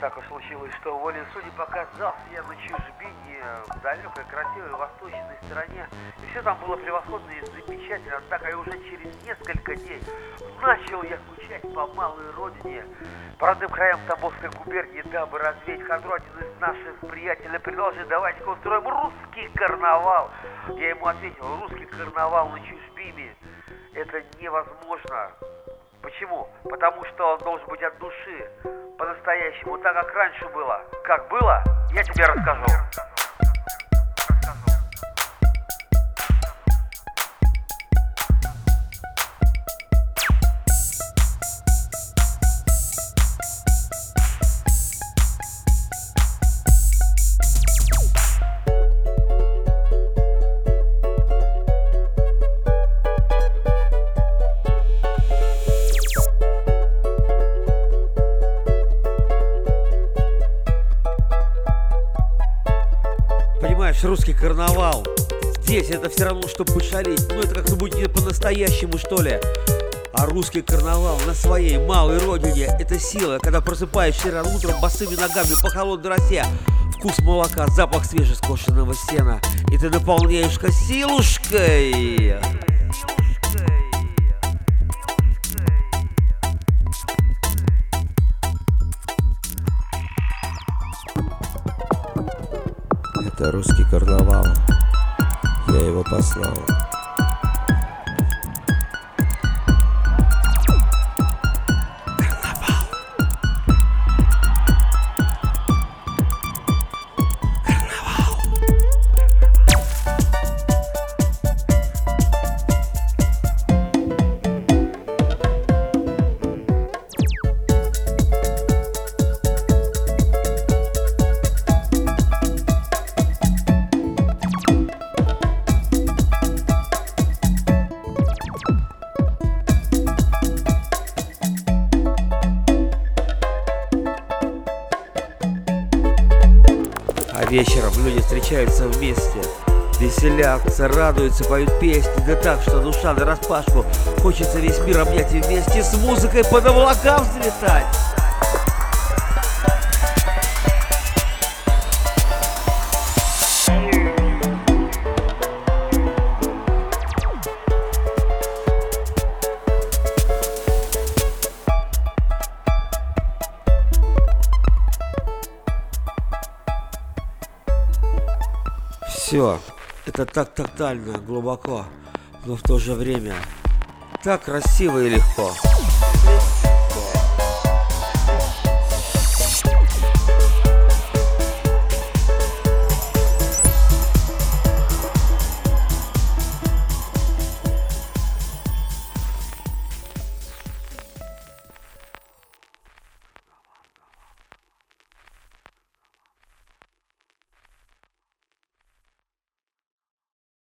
Так уж случилось, что волей судеб оказался я на чужбине, в далекой, красивой восточной стороне. И все там было превосходно и замечательно, однако и уже через несколько дней начал я скучать по малой родине. По родным краям Тамбовской губернии, дабы развеять хандру, один из наших приятелей предложил, давайте-ка устроим русский карнавал. Я ему ответил, русский карнавал на чужбине, это невозможно. Почему? Потому что он должен быть от души, по-настоящему, так как раньше было. Как было, я тебе расскажу. Понимаешь, русский карнавал. Здесь это все равно, что пошалить. Ну, это как-то будет не по-настоящему, что ли. А русский карнавал на своей малой родине – это сила, когда просыпаешься рано утром босыми ногами по холодной росе. Вкус молока, запах свежескошенного сена. И ты наполняешься силушкой. Это русский карнавал. Я его послал. А вечером люди встречаются вместе, веселятся, радуются, поют песни, да так, что душа на распашку. Хочется весь мир обнять и вместе с музыкой по облакам взлетать. Все, это так тотально, глубоко, но в то же время так красиво и легко.